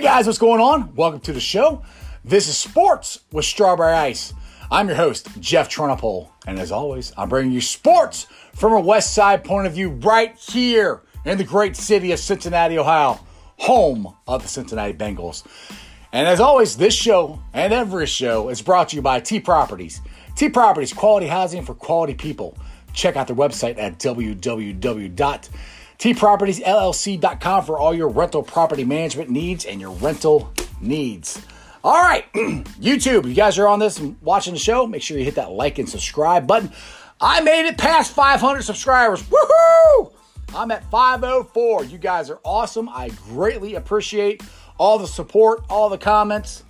Hey guys, what's going on? Welcome to the show. This is Sports with Strawberry Ice. I'm your host, Jeff Trunapole, and as always, I'm bringing you sports from a West Side point of view right here in the great city of Cincinnati, Ohio, home of the Cincinnati Bengals. And as always, this show and every show is brought to you by T Properties. T Properties, quality housing for quality people. Check out their website at www.tpropertiesllc.com for all your rental property management needs and your rental needs. All right, YouTube, you guys are on this and watching the show. Make sure you hit that like and subscribe button. I made it past 500 subscribers. Woohoo! I'm at 504. You guys are awesome. I greatly appreciate all the support, all the comments,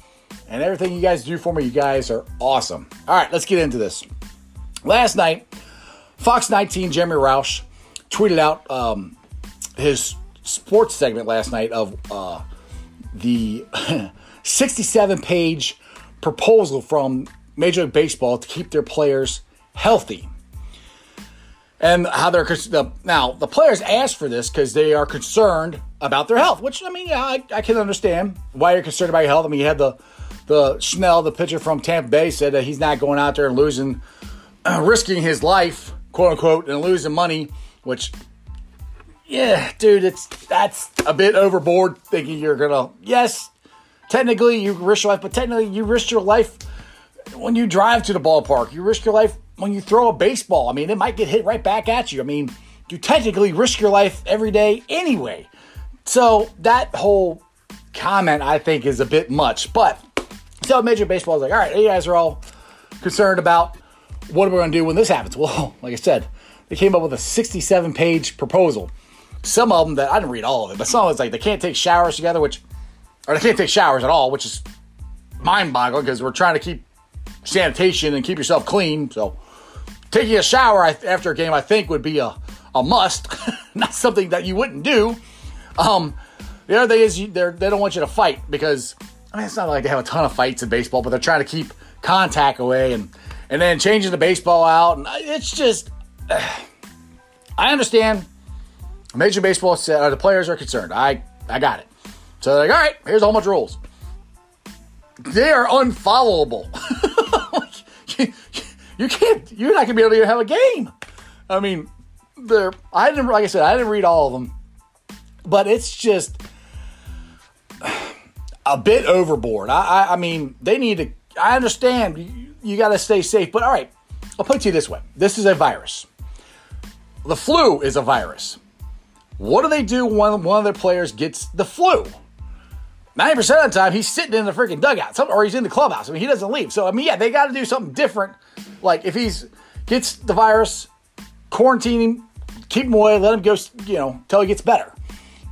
and everything you guys do for me. You guys are awesome. All right, let's get into this. Last night, Fox 19, Jeremy Rauch tweeted out um, his sports segment last night of uh, the 67 page proposal from Major League Baseball to keep their players healthy. And how they're the, now the players asked for this because they are concerned about their health, which I mean, yeah, I, I can understand why you're concerned about your health. I mean, you had the the Snell, the pitcher from Tampa Bay, said that he's not going out there and losing, uh, risking his life, quote unquote, and losing money, which yeah, dude, it's that's a bit overboard thinking you're gonna yes, technically you risk your life, but technically you risk your life when you drive to the ballpark. You risk your life when you throw a baseball. I mean, it might get hit right back at you. I mean, you technically risk your life every day anyway. So that whole comment I think is a bit much. But so Major Baseball is like, all right, you guys are all concerned about what are we to do when this happens? Well, like I said, they came up with a 67 page proposal. Some of them that I didn't read all of it, but some of it's like they can't take showers together, which, or they can't take showers at all, which is mind boggling because we're trying to keep sanitation and keep yourself clean. So taking a shower after a game, I think, would be a, a must, not something that you wouldn't do. Um, the other thing is you, they don't want you to fight because I mean it's not like they have a ton of fights in baseball, but they're trying to keep contact away and and then changing the baseball out, and it's just I understand. Major Baseball said uh, the players are concerned. I I got it. So they're like, all right, here's a whole bunch of rules. They are unfollowable. you, you can't. You're not gonna be able to even have a game. I mean, they're. I didn't. Like I said, I didn't read all of them, but it's just a bit overboard. I. I, I mean, they need to. I understand. You, you got to stay safe, but all right. I'll put it to you this way: This is a virus. The flu is a virus. What do they do when one of their players gets the flu? 90% of the time, he's sitting in the freaking dugout or he's in the clubhouse. I mean, he doesn't leave. So, I mean, yeah, they got to do something different. Like, if he's gets the virus, quarantine him, keep him away, let him go, you know, until he gets better.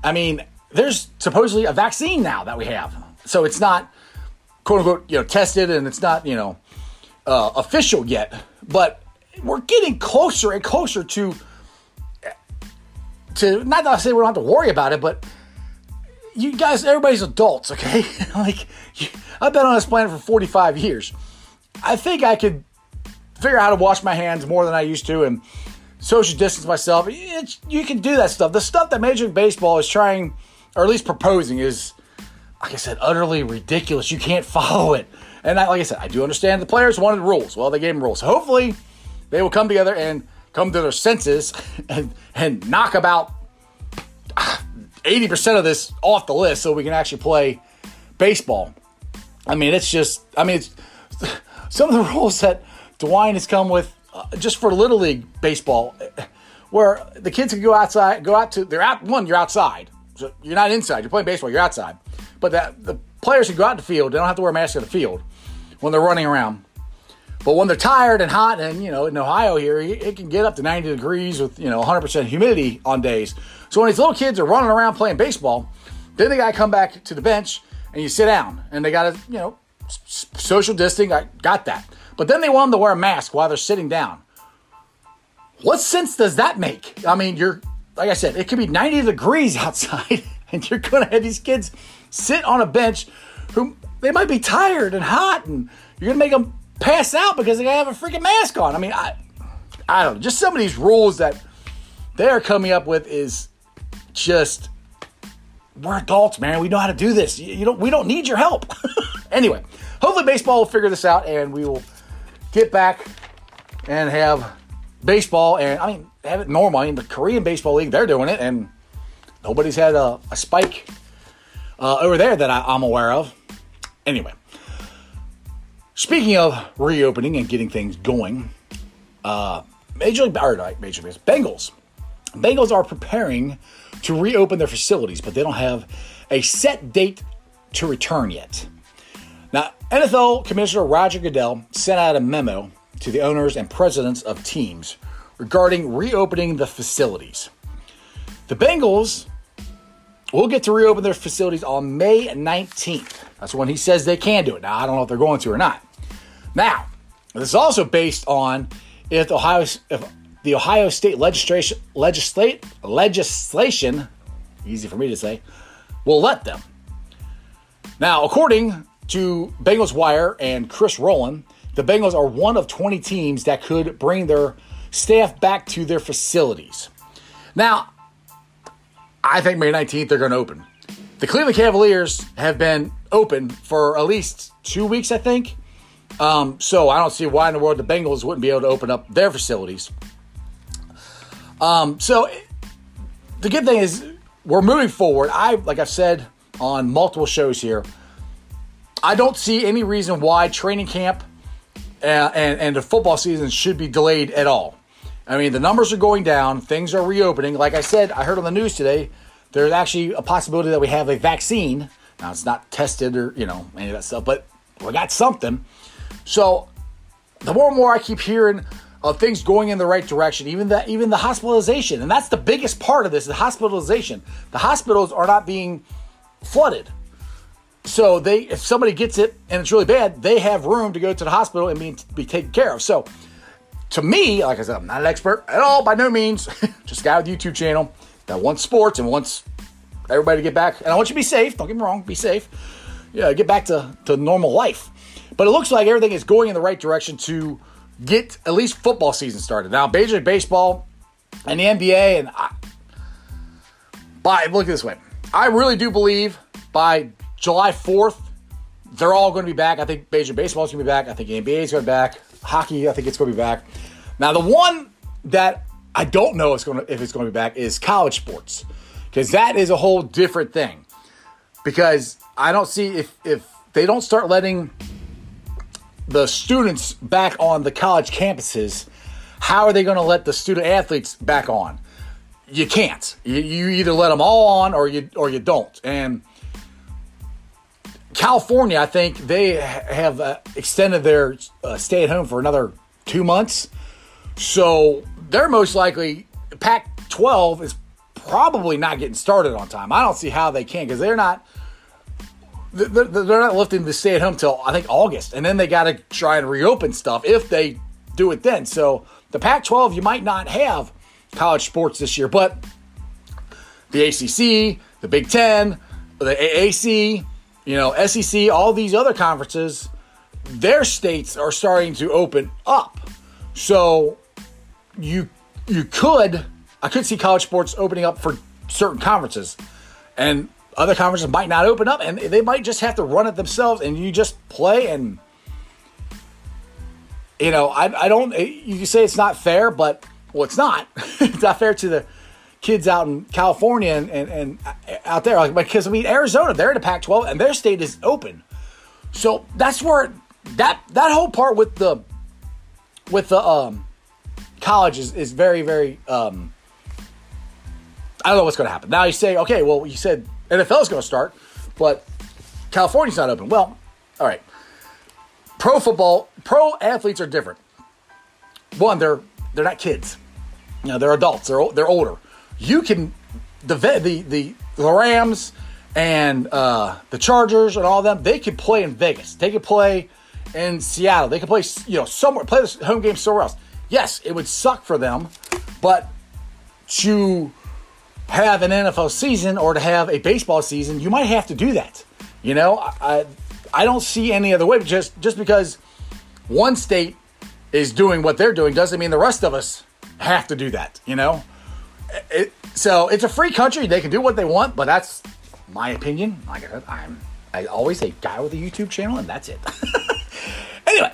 I mean, there's supposedly a vaccine now that we have. So it's not, quote unquote, you know, tested and it's not, you know, uh, official yet. But we're getting closer and closer to to not that I say we don't have to worry about it, but you guys, everybody's adults, okay? like, I've been on this planet for 45 years. I think I could figure out how to wash my hands more than I used to and social distance myself. It's, you can do that stuff. The stuff that Major League Baseball is trying, or at least proposing, is, like I said, utterly ridiculous. You can't follow it. And I, like I said, I do understand the players wanted rules. Well, they gave them rules. So hopefully, they will come together and come to their senses and, and knock about 80% of this off the list so we can actually play baseball. I mean, it's just, I mean, it's some of the rules that DeWine has come with uh, just for Little League baseball, where the kids can go outside, go out to, they're out, one, you're outside. So you're not inside, you're playing baseball, you're outside. But that, the players can go out to the field, they don't have to wear masks in the field when they're running around. But when they're tired and hot, and you know, in Ohio here, it can get up to 90 degrees with you know 100% humidity on days. So when these little kids are running around playing baseball, then they got to come back to the bench and you sit down, and they got to you know social distancing. I got that, but then they want them to wear a mask while they're sitting down. What sense does that make? I mean, you're like I said, it could be 90 degrees outside, and you're going to have these kids sit on a bench who they might be tired and hot, and you're going to make them pass out because they have a freaking mask on. I mean, I, I don't know. Just some of these rules that they are coming up with is just we're adults, man. We know how to do this. You, you don't. We don't need your help. anyway, hopefully baseball will figure this out, and we will get back and have baseball. And I mean, have it normal. I mean, the Korean baseball league, they're doing it, and nobody's had a, a spike uh, over there that I, am aware of. Anyway, speaking of reopening and getting things going, uh, Major League or not Major League Bengals. Bengals are preparing to reopen their facilities, but they don't have a set date to return yet. Now, NFL Commissioner Roger Goodell sent out a memo to the owners and presidents of teams regarding reopening the facilities. The Bengals will get to reopen their facilities on May 19th. That's when he says they can do it. Now, I don't know if they're going to or not. Now, this is also based on if Ohio if the Ohio State legislation legislate legislation easy for me to say will let them. Now, according to Bengals Wire and Chris Roling, the Bengals are one of 20 teams that could bring their staff back to their facilities. Now, I think May 19th they're going to open. The Cleveland Cavaliers have been open for at least two weeks, I think. Um, so I don't see why in the world the Bengals wouldn't be able to open up their facilities. Um, so the good thing is we're moving forward. I, like I've said on multiple shows here, I don't see any reason why training camp and, and, and the football season should be delayed at all. I mean, the numbers are going down, things are reopening. Like I said, I heard on the news today, there's actually a possibility that we have a vaccine. Now, it's not tested or, you know, any of that stuff, but we got something. So, the more and more I keep hearing of things going in the right direction, even the even the hospitalization, and that's the biggest part of this, the hospitalization. The hospitals are not being flooded. So they, if somebody gets it and it's really bad, they have room to go to the hospital and be, be taken care of. So to me, like I said, I'm not an expert at all, by no means. Just a guy with YouTube channel that wants sports and wants everybody to get back. And I want you to be safe. Don't get me wrong, be safe. Yeah, get back to, to normal life. But it looks like everything is going in the right direction to get at least football season started. Now, Major League Baseball and the NBA, and I, by look at this way, I really do believe by July 4th, they're all going to be back. I think Major Baseball is going to be back. I think NBA is going to be back. Hockey, I think it's going to be back. Now, the one that I don't know if it's going to, if it's going to be back is college sports because that is a whole different thing. Because I don't see if if they don't start letting the students back on the college campuses, how are they going to let the student athletes back on? You can't. You, you either let them all on or you or you don't. And California, I think they have uh, extended their uh, stay at home for another two months. So they're most likely, Pac 12 is probably not getting started on time. I don't see how they can because they're not. They're, not lifting the stay at home till I think August, and then they got to try and reopen stuff if they do it then. So the Pac 12, you might not have college sports this year, but the ACC, the Big Ten, the AAC, you know, SEC, all these other conferences, their states are starting to open up. So you you could I could see college sports opening up for certain conferences. And other conferences might not open up and they might just have to run it themselves and you just play and you know, I, I don't you say it's not fair, but well it's not. it's not fair to the kids out in California and, and, and out there. Like, because I mean, Arizona, they're in the Pac-12 and their state is open. So that's where that that whole part with the with the um, college is, is very very. Um, I don't know what's going to happen. Now you say, okay, well, you said NFL is going to start, but California's not open. Well, all right. Pro football, pro athletes are different. One, they're they're not kids. You know, they're adults. They're they're older you can the the the, the Rams and uh, the Chargers and all them. They could play in Vegas. They could play in Seattle. They could play you know somewhere play this home game somewhere else. Yes, it would suck for them, but to have an NFL season or to have a baseball season, you might have to do that. You know, I I don't see any other way. Just just because one state is doing what they're doing doesn't mean the rest of us have to do that. You know it, so it's a free country. They can do what they want, but that's my opinion. Like I said, I'm I always a guy with a YouTube channel, and that's it. anyway,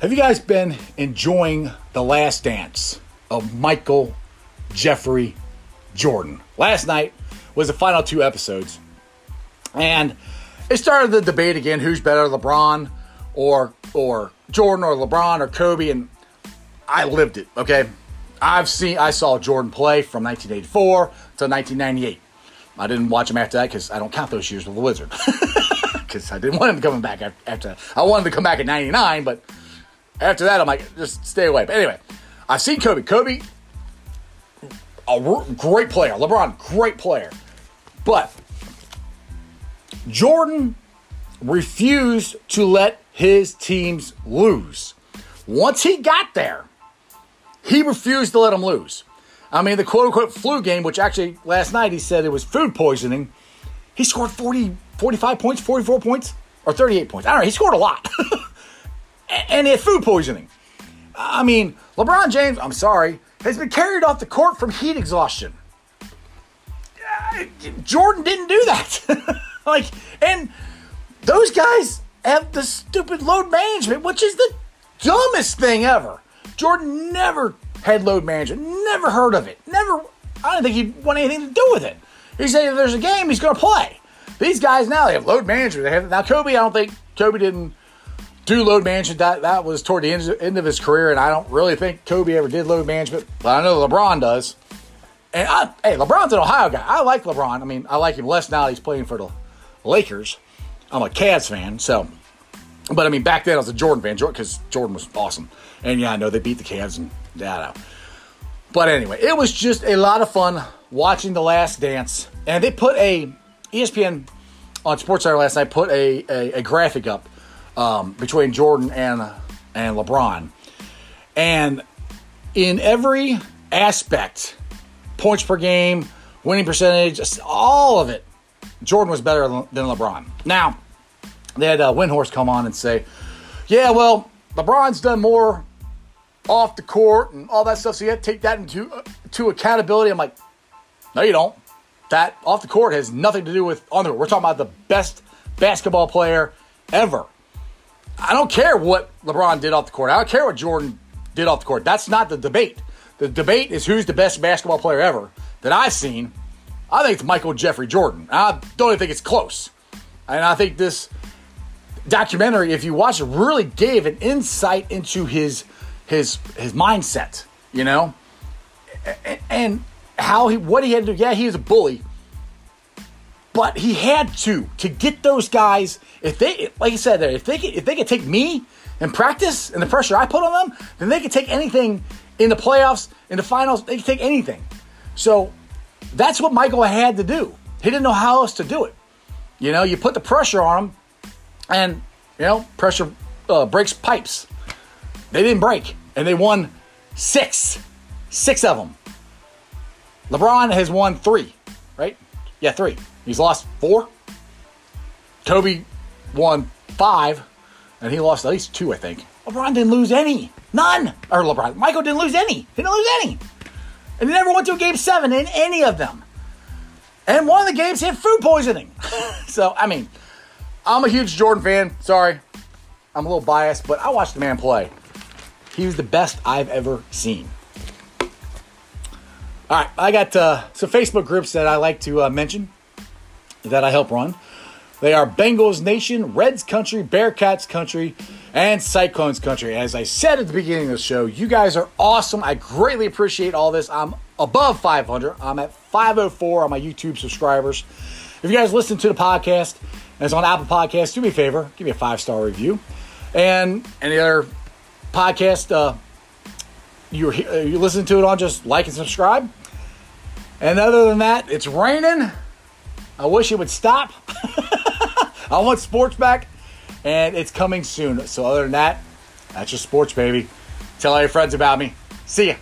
have you guys been enjoying the last dance of Michael Jeffrey Jordan? Last night was the final two episodes, and it started the debate again: who's better, LeBron or or Jordan or LeBron or Kobe? And I lived it. Okay, I've seen I saw Jordan play from 1984 to 1998. I didn't watch him after that because I don't count those years with the Wizard. Because I didn't want him coming back after. I wanted to come back in '99, but after that, I'm like, just stay away. But anyway, I've seen Kobe. Kobe, a great player. LeBron, great player. But Jordan refused to let his teams lose. Once he got there, he refused to let them lose. I mean, the quote unquote flu game, which actually last night he said it was food poisoning, he scored 40, 45 points, 44 points, or 38 points. I don't know. He scored a lot. and had food poisoning. I mean, LeBron James, I'm sorry, has been carried off the court from heat exhaustion. Jordan didn't do that. like, and those guys have the stupid load management, which is the dumbest thing ever. Jordan never had load management, never heard of it. Never, I don't think he would want anything to do with it. He said if there's a game, he's going to play. These guys now they have load management. They have now Kobe. I don't think Kobe didn't do load management. That that was toward the end, end of his career, and I don't really think Kobe ever did load management. But I know LeBron does. And I, hey, LeBron's an Ohio guy. I like LeBron. I mean, I like him less now. He's playing for the Lakers. I'm a Cavs fan, so. But I mean, back then I was a Jordan fan, because Jordan was awesome. And yeah, I know they beat the Cavs, and I know. But anyway, it was just a lot of fun watching The Last Dance. And they put a ESPN on SportsCenter last night put a, a, a graphic up um, between Jordan and and LeBron, and in every aspect, points per game, winning percentage, all of it, Jordan was better than LeBron. Now, they had uh, Windhorst come on and say, "Yeah, well, LeBron's done more off the court and all that stuff, so you have to take that into uh, to accountability." I'm like, "No, you don't. That off the court has nothing to do with on the. court. We're talking about the best basketball player ever. I don't care what LeBron did off the court. I don't care what Jordan did off the court. That's not the debate. The debate is who's the best basketball player ever that I've seen. I think it's Michael Jeffrey Jordan. I don't even think it's close. And I think this documentary, if you watch it, really gave an insight into his his his mindset. You know, and how he what he had to do. Yeah, he was a bully, but he had to to get those guys. If they, like you said, there, if they could, if they could take me in practice and the pressure I put on them, then they could take anything in the playoffs, in the finals. They could take anything. So that's what Michael had to do. He didn't know how else to do it. You know, you put the pressure on them, and you know, pressure uh, breaks pipes. They didn't break, and they won six, six of them. LeBron has won three, right? Yeah, three. He's lost four. Kobe won five, and he lost at least two, I think. LeBron didn't lose any. None. Or LeBron. Michael didn't lose any. He didn't lose any. And he never went to a game seven in any of them. And one of the games had food poisoning. so, I mean, I'm a huge Jordan fan. Sorry. I'm a little biased, but I watched the man play. He was the best I've ever seen. All right, I got uh, some Facebook groups that I like to uh, mention that I help run. They are Bengals Nation, Reds Country, Bearcats Country, and Cyclones Country. As I said at the beginning of the show, you guys are awesome. I greatly appreciate all this. I'm above 500. I'm at 504 on my YouTube subscribers. If you guys listen to the podcast and it's on Apple Podcasts, do me a favor, give me a five star review. And any other podcast uh, you you listen to it on, just like and subscribe. And other than that, it's raining. I wish it would stop. I want sports back, and it's coming soon. So, other than that, that's your sports, baby. Tell all your friends about me. See ya.